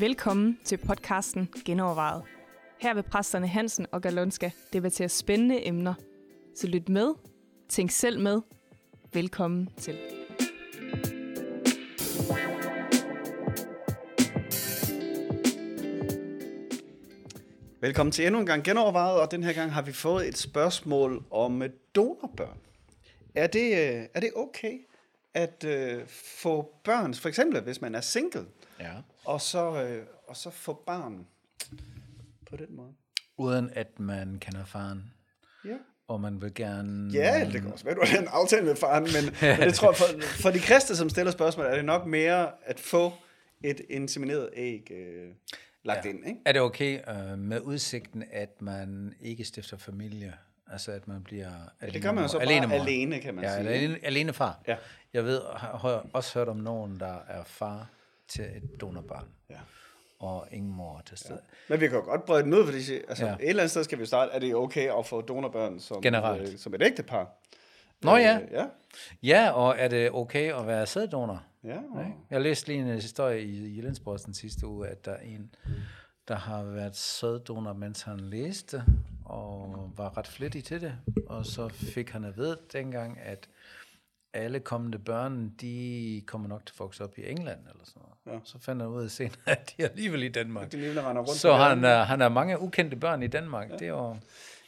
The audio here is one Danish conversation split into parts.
Velkommen til podcasten Genovervejet. Her vil præsterne Hansen og Galonska debattere spændende emner. Så lyt med, tænk selv med. Velkommen til. Velkommen til endnu en gang genovervejet, og den her gang har vi fået et spørgsmål om donorbørn. Er det, øh, er det okay at øh, få børn, for eksempel hvis man er single, Ja. Og så, øh, og så få barn på den måde? Uden at man kender faren. Ja. Og man vil gerne... Ja, det kan også være, du har en aftale med faren, men, men det tror jeg, for, for de kristne, som stiller spørgsmål, er det nok mere at få et insemineret æg øh, lagt ja. ind, ikke? Er det okay øh, med udsigten, at man ikke stifter familie? Altså at man bliver alene Det gør man jo så bare alene, alene, kan man ja, sige. alene, alene far. Ja. Jeg ved, har også hørt om nogen, der er far til et donorbarn. Ja. Og ingen mor til stede. Men vi kan jo godt brede den ud, fordi altså, ja. Ja. et eller andet sted skal vi starte. Er det okay at få donorbørn som, Generelt. øh, som et ægtepar? Nå ja. Øh, ja. Ja, og er det okay at være sæddonor? Ja, og? Jeg læste lige en historie i Jyllandsposten sidste uge, at der er en, der har været sæddonor, mens han læste, og var ret flittig til det. Og så fik han at vide dengang, at alle kommende børn, de kommer nok til at vokse op i England, eller sådan noget. Ja. Så fandt han ud af senere, at de er alligevel i Danmark. de rundt Så han, er, han har mange ukendte børn i Danmark. Ja. Det er jo,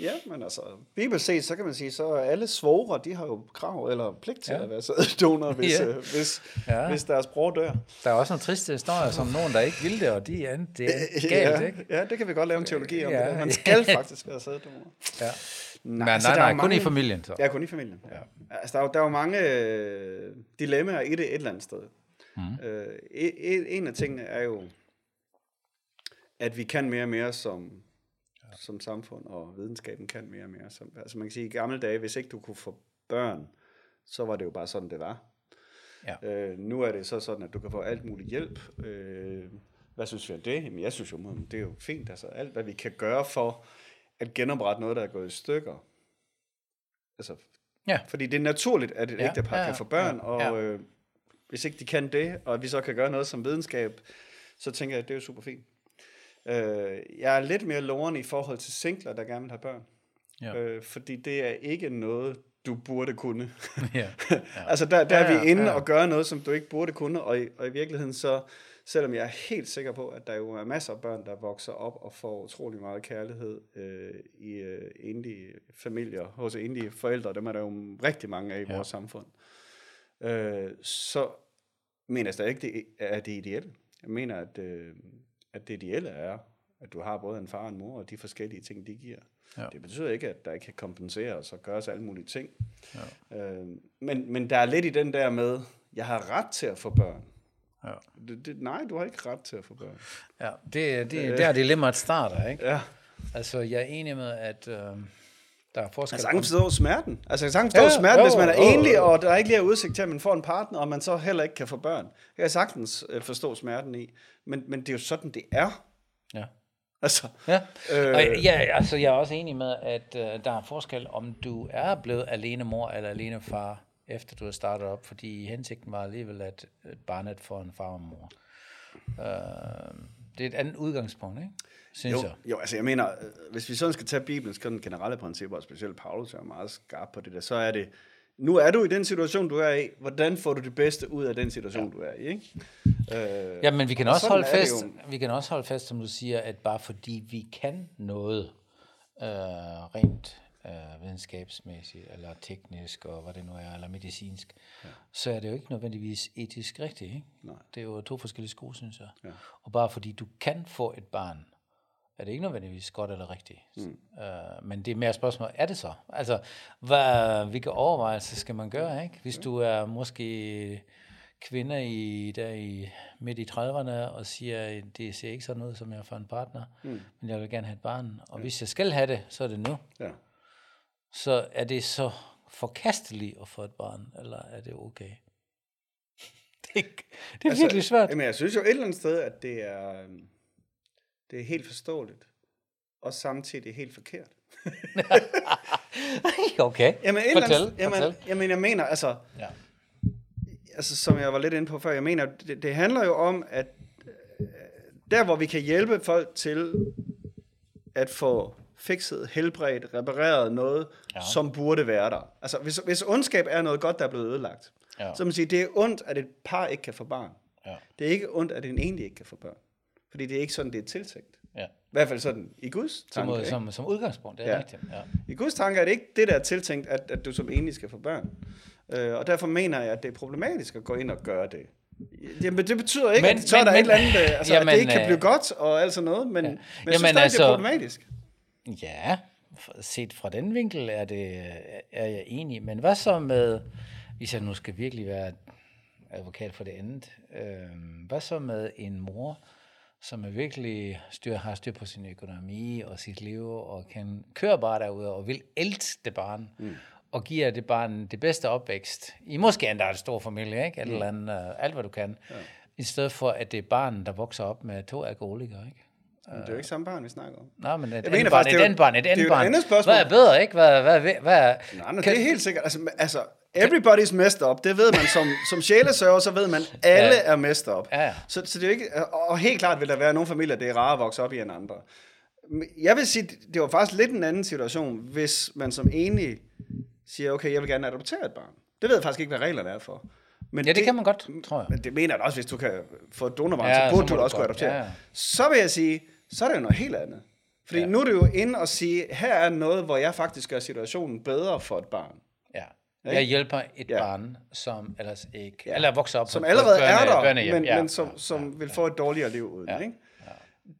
Ja, men altså, bibelsk set, så kan man sige, så alle svogre, de har jo krav eller pligt til ja. At være sæddonor, hvis, Ja. øh, hvis, Ja. hvis deres bror dør. der er også nogle triste historier, som nogen, der ikke vil det, og de er, det er galt, ja, ikke? ja, det kan vi godt lave en teologi om. Ja. Det. Man skal faktisk være sæddonor. Ja. Nej, Men altså, nej, er nej, kun i mange- familien så. Ja, kun i familien. Ja. Altså, der, er, jo- der er jo mange øh, dilemmaer i det et eller andet sted. Mm. Øh, en, en af tingene er jo, at vi kan mere og mere som, ja. som samfund, og videnskaben kan mere og mere. Som, altså man kan sige, i gamle dage, hvis ikke du kunne få børn, så var det jo bare sådan, det var. Ja. Øh, nu er det så sådan, at du kan få alt muligt hjælp. Øh, hvad synes vi om det? Jamen, jeg synes jo, det er jo fint. Altså, alt, hvad vi kan gøre for at genoprette noget, der er gået i stykker. Altså, Ja. fordi det er naturligt, at et ja, Ja, ægtepar ja, kan få børn, ja, og ja. øh, hvis ikke de kan det, og vi så kan gøre noget som videnskab, så tænker jeg, at det er jo super fint. Øh, jeg er lidt mere loren i forhold til singler, der gerne vil have børn. Ja. Øh, fordi det er ikke noget, du burde kunne. ja. altså der, der Ja, er vi ja, inde ja. og gøre noget, som du ikke burde kunne, og i, og i virkeligheden så, selvom jeg er helt sikker på, at der jo er masser af børn, der vokser op og får utrolig meget kærlighed øh, i øh, enlige familier, hos enlige forældre, dem er der jo rigtig mange af i Ja. vores samfund, øh, så mener jeg stadig ikke, det er det ideelle. Jeg mener, at, øh, at det ideelle er, at du har både en far og en mor, og de forskellige ting, de giver. Ja. Det betyder ikke, at der ikke kan kompenseres og gøres alle mulige ting. Ja. Øh, men, men der er lidt i den der med, jeg har ret til at få børn. Ja. Det, det, nej, du har ikke ret til at få børn. Ja, det, det, der er dilemmaet starter, ikke? Ja. Altså, jeg er enig med, at øh, der er forskel. Jeg kan sagtens forstå smerten. Altså, jeg sagtens Ja, forstå smerten, jo, hvis man er jo, enlig, jo. og der er ikke lige udsigt til, at man får en partner, og man så heller ikke kan få børn. Det kan jeg sagtens øh, forstå smerten i. Men, men det er jo sådan, det er. Ja. Altså, Ja. Øh. Øh. Og, ja, altså, jeg er også enig med, at øh, der er forskel, om du er blevet alene mor eller alene far, efter du har startet op, fordi hensigten var alligevel, at barnet får en far og mor. Øh, det er et andet udgangspunkt, ikke? Synes jo, jeg. jo, altså jeg mener, øh, hvis vi sådan skal tage Bibelens sådan generelle principper, og specielt Paulus er meget skarp på det der, så er det, nu er du i den situation, du er i, hvordan får du det bedste ud af den situation, ja. du er i, ikke? Øh, Ja, men vi kan og også holde fast, vi kan også holde fast, som du siger, at bare fordi vi kan noget øh, rent øh, videnskabsmæssigt, eller teknisk, og hvad det nu er, eller medicinsk, ja. så er det jo ikke nødvendigvis etisk rigtigt. Ikke? Nej. Det er jo to forskellige sko, synes jeg. Ja. Og bare fordi du kan få et barn, er det ikke nødvendigvis godt eller rigtigt. Mm. Øh, men det er mere spørgsmål, er det så? Altså, hvad, hvilke overvejelser skal man gøre, ikke? Hvis du er måske kvinde i, der i midt i 30'erne og siger, det ser ikke sådan ud, som jeg får en partner, mm. men jeg vil gerne have et barn. Og hvis jeg skal have det, så er det nu. Ja. Så er det så forkasteligt at få et barn, eller er det okay? det, er- det er altså, virkelig svært. Jamen, jeg synes jo et eller andet sted, at det er, øhm, det er helt forståeligt, og samtidig helt forkert. okay, Jamen, et fortæl, andet, jamen, fortæl. jamen, jeg mener, altså, Ja. altså, som jeg var lidt inde på før, jeg mener, det, det handler jo om, at øh, der, hvor vi kan hjælpe folk til at få fikset, helbredt, repareret noget, ja. som burde være der. Altså, hvis, hvis ondskab er noget godt, der er blevet ødelagt, ja. så man siger, det er ondt, at et par ikke kan få barn. Ja. Det er ikke ondt, at en egentlig ikke kan få børn. Fordi det er ikke sådan, det er tiltænkt. Ja. I hvert fald sådan i Guds tanke. Som, som, som udgangspunkt, det er ja. rigtigt. Ja. I Guds tanke er det ikke det, der er tiltænkt, at, at du som egentlig skal få børn. Øh, og derfor mener jeg, at det er problematisk at gå ind og gøre det. Jamen, det betyder ikke, men, at så men, er der men, et eller andet, øh, altså, jamen, at det ikke kan blive øh, godt og alt sådan noget, men, ja. men jeg synes stadig, altså, det er problematisk. Ja, set fra den vinkel er, det, er jeg enig. Men hvad så med, hvis jeg nu skal virkelig være advokat for det andet, øh, hvad så med en mor, som er virkelig styr, har styr på sin økonomi og sit liv, og kan køre bare derude og vil ælte det barn, mm. og giver det barn det bedste opvækst. I måske endda en stor familie, ikke? Alt, mm. andet, uh, alt hvad du kan. Ja. I stedet for, at det er barnet, der vokser op med to alkoholikere, ikke? Men det er jo ikke samme barn, vi snakker om. Nej, men et andet barn, et andet barn, et andet barn. Det er et spørgsmål. Hvad er bedre, ikke? Hvad, hvad, hvad, hvad, nej, nej, kan, det er helt sikkert. Altså, altså everybody's messed up. Det ved man som, som sjælesørger, så ved man, alle ja. er messed up. Ja, ja. Så, så det er ikke, og helt klart vil der være nogle familier, det er rare at vokse op i en andre. Jeg vil sige, det var faktisk lidt en anden situation, hvis man som enig siger, okay, jeg vil gerne adoptere et barn. Det ved jeg faktisk ikke, hvad reglerne er for. Men ja, det, det kan man godt, tror jeg. Men det mener jeg også, hvis du kan få et donorbarn, ja, så burde så du også kunne adoptere. Ja, ja. Så vil jeg sige, så er det jo noget helt andet. Fordi ja. nu er det jo inde og sige, her er noget, hvor jeg faktisk gør situationen bedre for et barn. Ja. Jeg hjælper et ja. barn, som ellers ikke, ja. eller vokser op som allerede børne, er der, men, ja. men som, som ja. vil få et dårligere liv uden. Ja. Ikke? Ja.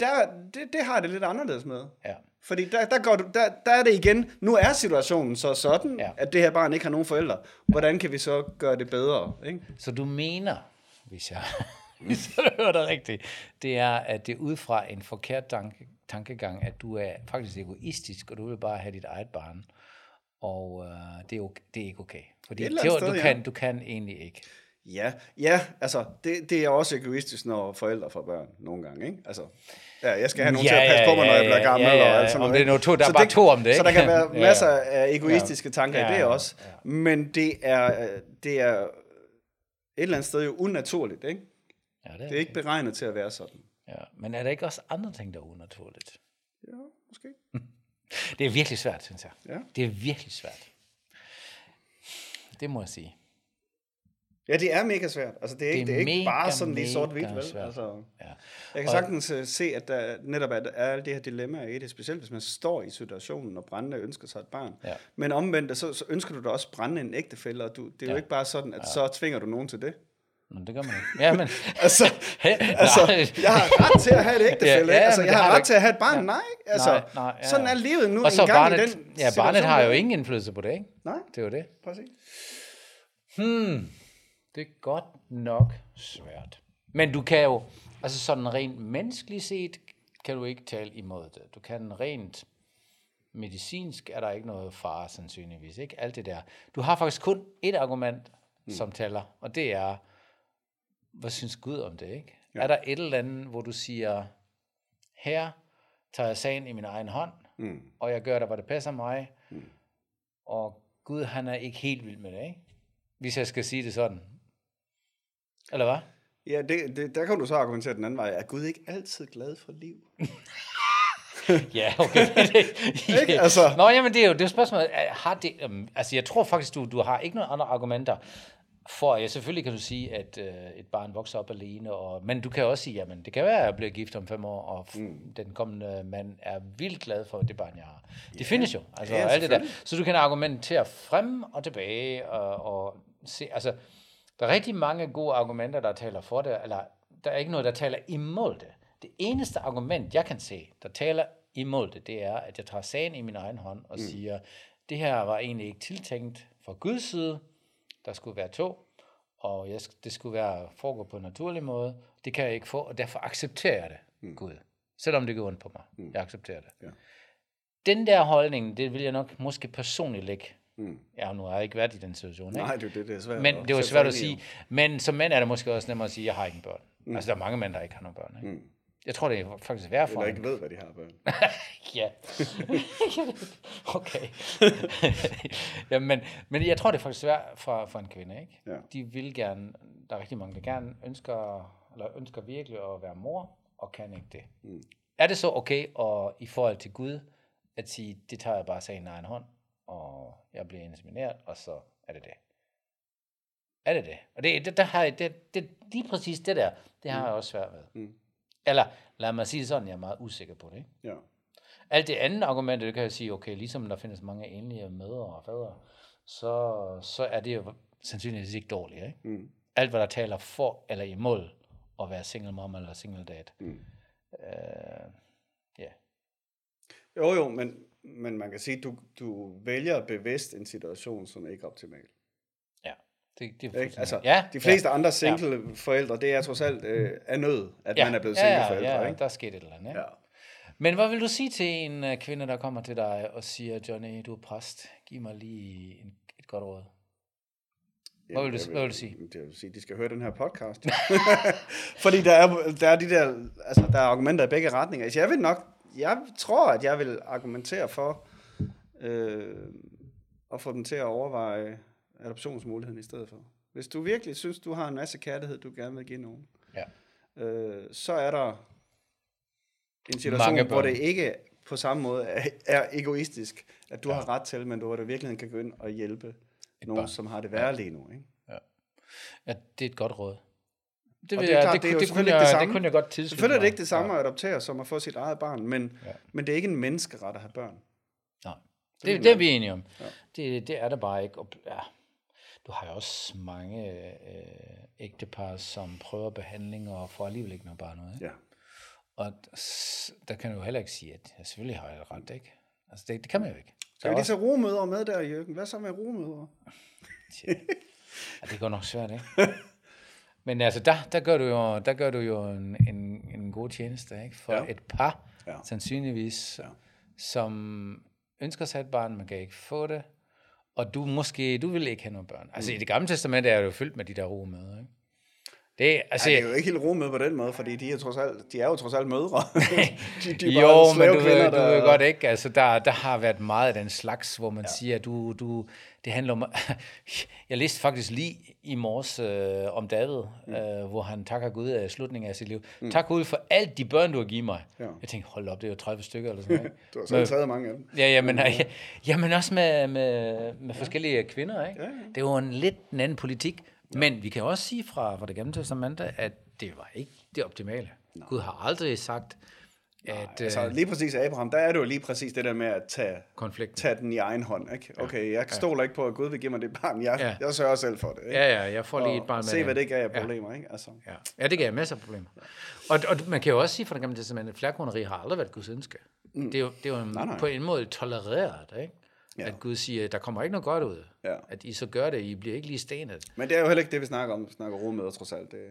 Der, det, det har det lidt anderledes med. Ja. Fordi der, der, går du, der, der er det igen, nu er situationen så sådan, ja. at det her barn ikke har nogen forældre. Hvordan kan vi så gøre det bedre? Ikke? Så du mener, hvis jeg hvis jeg hører det rigtigt, det er, at det er ud fra en forkert tanke, tankegang, at du er faktisk egoistisk, og du vil bare have dit eget barn. Og øh, det, er okay, det er ikke okay. Fordi det sted, du, kan, ja. du kan egentlig ikke. Ja, ja altså det, det er også egoistisk, når forældre får børn nogle gange, ikke? Altså, ja, jeg skal have nogen ja, til at passe ja, på mig, når jeg bliver gammel. Ja, ja, og alt sådan om noget. Det er noget to, der er bare det, to om det, ikke? Så der kan være masser af egoistiske tanker ja, i det også. Ja. Men det er, det er et eller andet sted jo unaturligt, ikke? Ja, det, er det er ikke beregnet til at være sådan. Ja, men er der ikke også andre ting, der er unaturligt? Ja, måske. det er virkelig svært, synes jeg. Ja. Det er virkelig svært. Det må jeg sige. Ja, det er mega svært. Altså, det er, det ikke, det er ikke mega, bare sådan lige sort-hvidt, vel? Altså, ja. Jeg kan sagtens uh, se, at der netop er, er alle de her dilemmaer i det, specielt hvis man står i situationen, og brændende ønsker sig et barn. Ja. Men omvendt, så, så ønsker du da også brænde en ægtefælde, og du, det er ja. jo ikke bare sådan, at ja. så tvinger du nogen til det. Men det gør man ikke. Ja, men... altså, altså, jeg har ret til at have et ægtefælde. Ja, ja, altså, jeg har ret ikke. til at have et barn. Ja. Nej, altså, nej, nej, ja, sådan er livet nu og så en gang barnet, i den Ja, barnet har jo ingen indflydelse på det, ikke? Nej. Det er jo det. Præcis. Hmm, det er godt nok svært. Men du kan jo, altså sådan rent menneskeligt set, kan du ikke tale imod det. Du kan rent medicinsk, er der ikke noget fare sandsynligvis, ikke? Alt det der. Du har faktisk kun et argument, mm. som tæller, og det er, hvad synes Gud om det, ikke? Ja. Er der et eller andet, hvor du siger, her tager jeg sagen i min egen hånd, mm. og jeg gør det, hvor det passer mig, mm. og Gud, han er ikke helt vild med det, ikke? Hvis jeg skal sige det sådan. Eller hvad? Ja, det, det, der kan du så argumentere den anden vej. Er Gud ikke altid glad for liv? ja, okay. ikke? Altså. Nå, jamen det er jo det er spørgsmålet. Har det, um, altså jeg tror faktisk, du, du har ikke nogen andre argumenter for, ja, selvfølgelig kan du sige, at øh, et barn vokser op alene, og, men du kan også sige, jamen det kan være, at jeg bliver gift om fem år, og mm. den kommende mand er vildt glad for det barn, jeg har. Det yeah. findes jo, altså ja, alt det der. Så du kan argumentere frem og tilbage, og, og se, altså, der er rigtig mange gode argumenter, der taler for det, eller der er ikke noget, der taler imod det. Det eneste argument, jeg kan se, der taler imod det, det er, at jeg tager sagen i min egen hånd og mm. siger, det her var egentlig ikke tiltænkt fra Guds side, der skulle være to, og jeg, det skulle være foregå på en naturlig måde. Det kan jeg ikke få, og derfor accepterer jeg det, mm. Gud. Selvom det går ondt på mig. Mm. Jeg accepterer det. Ja. Den der holdning, det vil jeg nok måske personligt lægge. Mm. Ja, nu har jeg ikke været i den situation. Ikke? Nej, det, det, det er svært. Men det var svært at sige. Men som mand er det måske også nemmere at sige, at jeg har ikke børn. Mm. Altså, der er mange mænd, der ikke har nogen børn. Ikke? Mm. Jeg tror, det er faktisk værre for Eller ikke ved, hvad de har børn. ja. okay. ja, men, men jeg tror, det er faktisk svært for, for en kvinde. Ikke? Ja. De vil gerne, der er rigtig mange, der gerne ønsker, eller ønsker virkelig at være mor, og kan ikke det. Mm. Er det så okay og i forhold til Gud, at sige, det tager jeg bare sagen i egen hånd, og jeg bliver insemineret, og så er det det. Er det det? Og det, det der har jeg, det, det, lige præcis det der, det har mm. jeg også svært ved. Mm. Eller lad mig sige sådan, jeg er meget usikker på det. Ikke? Ja. Alt det andet argument, det kan jeg sige, okay, ligesom der findes mange enlige mødre og fædre, så, så er det jo sandsynligvis ikke dårligt. Ikke? Mm. Alt, hvad der taler for eller imod at være single mom eller single dad. Mm. Øh, ja. Jo, jo, men, men man kan sige, at du, du vælger bevidst en situation, som er ikke optimal. Det, det er ikke? Altså, ja, de fleste ja, andre single ja. forældre, det er trods alt øh, af nød, at ja, man er blevet single ja. Ja, ikke? der er sket et eller andet. Ja. Ja. Men hvad vil du sige til en uh, kvinde, der kommer til dig og siger, Johnny, du er præst, giv mig lige en, et godt råd? Hvad vil, du, vil, hvad vil du sige? Det vil sige, de skal høre den her podcast. Fordi der er, der er de der, altså der er argumenter i begge retninger. Altså jeg vil nok, jeg tror, at jeg vil argumentere for øh, at få dem til at overveje adoptionsmuligheden i stedet for. Hvis du virkelig synes, du har en masse kærlighed, du gerne vil give nogen, ja. øh, så er der en situation, hvor det ikke på samme måde er, er egoistisk, at du ja. har ret til, men du har det virkelig kan gå ind og hjælpe et nogen, barn. som har det værre ja. lige nu. Ikke? Ja. ja, det er et godt råd. Det, vil det, jeg, det, det, det, kunne jeg, det, samme. det kunne jeg godt tilslutte Selvfølgelig er det ikke det samme ja. at adoptere, som at få sit eget barn, men, ja. men det er ikke en menneskeret at have børn. Nej, det, det, det er vi enige om. Ja. Det, det er det bare ikke. Og, ja. Du har jo også mange øh, ægtepar, som prøver behandling og får alligevel ikke noget barn ud. Ikke? Ja. Og der kan du jo heller ikke sige, at jeg selvfølgelig har jeg ret, ikke? Altså, det, det kan man jo ikke. Skal vi lige tage rumøder med der, Jørgen? Hvad så med rumøder? ja, det går nok svært, ikke? Men altså, der, der, gør du jo, der gør du jo en, en, en god tjeneste, ikke? For ja. et par, ja. sandsynligvis, ja. som ønsker sig et barn, man kan ikke få det, og du måske, du vil ikke have nogen børn. Altså, mm. i det gamle testament er det jo fyldt med de der rumøder, ikke? Det, altså, Ej, det er jo ikke helt med på den måde, fordi de er, trods alt, de er jo trods alt mødre. de, de er jo, men du, kvinder, du, ved godt ikke, altså der, der har været meget af den slags, hvor man ja. siger, du, du, det handler om, jeg læste faktisk lige i morges øh, om David, mm. øh, hvor han takker Gud af slutningen af sit liv. Mm. Tak Gud for alt de børn, du har givet mig. Ja. Jeg tænkte, hold op, det er jo 30 stykker eller sådan noget. du har selv taget mange af dem. Ja, ja, men, ja, ja, men også med, med, med ja. forskellige kvinder. Ikke? Ja, ja. Det er jo en lidt en anden politik. Ja. Men vi kan også sige fra, fra det gamle testamente, at det var ikke det optimale. Nej. Gud har aldrig sagt, Nej, at, altså, øh, lige præcis Abraham, der er det jo lige præcis det der med at tage, konflikt. tage den i egen hånd. Ikke? Okay, jeg stoler ja. ikke på, at Gud vil give mig det barn. Jeg, ja. jeg sørger selv for det. Ikke? Ja, ja, jeg får lige et barn med Se, hvad det gav af problemer. Ja. Ikke? Altså. Ja. ja, det gav masser af problemer. Og, og man kan jo også sige fra det gamle testamente, at flerkoneri har aldrig været Guds ønske. Mm. Det er jo, det er jo nej, nej. på en måde tolereret, ikke? Ja. At Gud siger, der kommer ikke noget godt ud. Ja. At I så gør det, I bliver ikke lige stenet. Men det er jo heller ikke det, vi snakker om. Vi snakker rummøder trods alt. Det...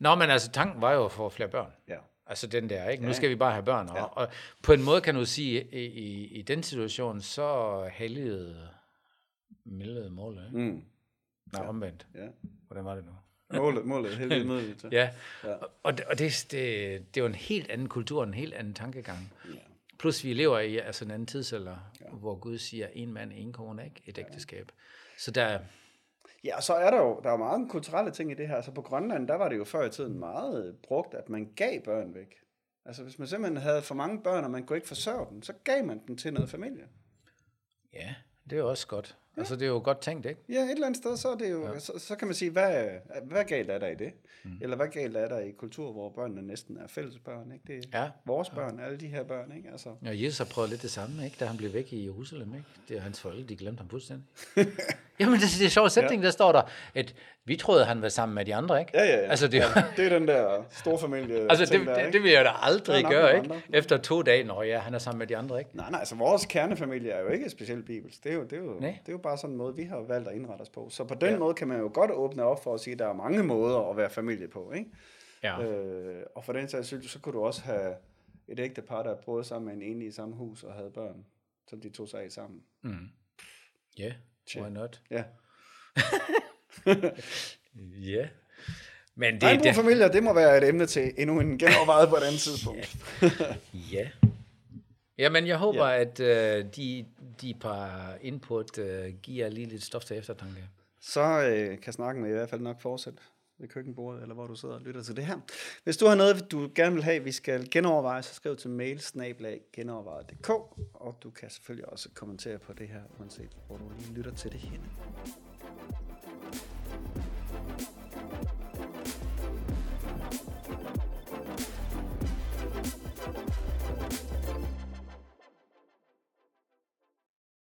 Nå, men altså tanken var jo at få flere børn. Ja. Altså den der, ikke? Nu skal vi bare have børn. Ja. Og, og på en måde kan du sige, i, i, i den situation, så helligede mildede målet, ikke? Mm. Nej, ja. omvendt. Ja. Hvordan var det nu? Målet, målet, heldigvis målet. ja, ja. og, og det, det, det er jo en helt anden kultur, en helt anden tankegang. Ja. Plus vi lever i altså en anden tidsalder, ja. hvor Gud siger, en mand, en kone, ikke? Et ægteskab. Ja. Så der... Ja, og så er der jo der er meget kulturelle ting i det her. Altså på Grønland, der var det jo før i tiden meget brugt, at man gav børn væk. Altså hvis man simpelthen havde for mange børn, og man kunne ikke forsørge dem, så gav man dem til noget familie. Ja, det er også godt. Ja. Altså, det er jo godt tænkt, ikke? Ja, et eller andet sted, så, er det jo, ja. så, så kan man sige, hvad, hvad galt er der i det? Mm. Eller hvad galt er der i kultur, hvor børnene næsten er fælles børn, ikke? Det er ja. vores børn, ja. alle de her børn, ikke? Altså. Ja, Jesus har prøvet lidt det samme, ikke? Da han blev væk i Jerusalem, ikke? Det er hans forældre, de glemte ham fuldstændig. Jamen, det, det er sjovt sætning, ja. der står der, at vi troede, han var sammen med de andre, ikke? Ja, ja, ja. Altså, det, ja, det er den der store familie Altså, det, der, det, det vil jeg da aldrig gøre, ikke? Andre. Efter to dage, når ja, han er sammen med de andre, ikke? Nej, nej, altså vores kernefamilie er jo ikke specielt bibelsk. Det er jo, det er jo, det er jo bare sådan en måde, vi har valgt at indrette os på. Så på den ja. måde kan man jo godt åbne op for at sige, at der er mange måder at være familie på, ikke? Ja. Øh, og for den sags skyld, så kunne du også have et ægte par, der boede sammen med en enlig i samme hus og havde børn, som de tog sig af sammen. Mm. Ja, yeah, why not? Ja. ja. Men det, Regnbue familier, det må være et emne til endnu en genovervejet på et andet tidspunkt. ja. ja. Men jeg håber, ja. at uh, de, de par input uh, giver lige lidt stof til eftertanke. Så uh, kan snakken i hvert fald nok fortsætte ved køkkenbordet, eller hvor du sidder og lytter til det her. Hvis du har noget, du gerne vil have, vi skal genoverveje, så skriv til mail genovervejet.dk, og du kan selvfølgelig også kommentere på det her, uanset hvor du lige lytter til det henne.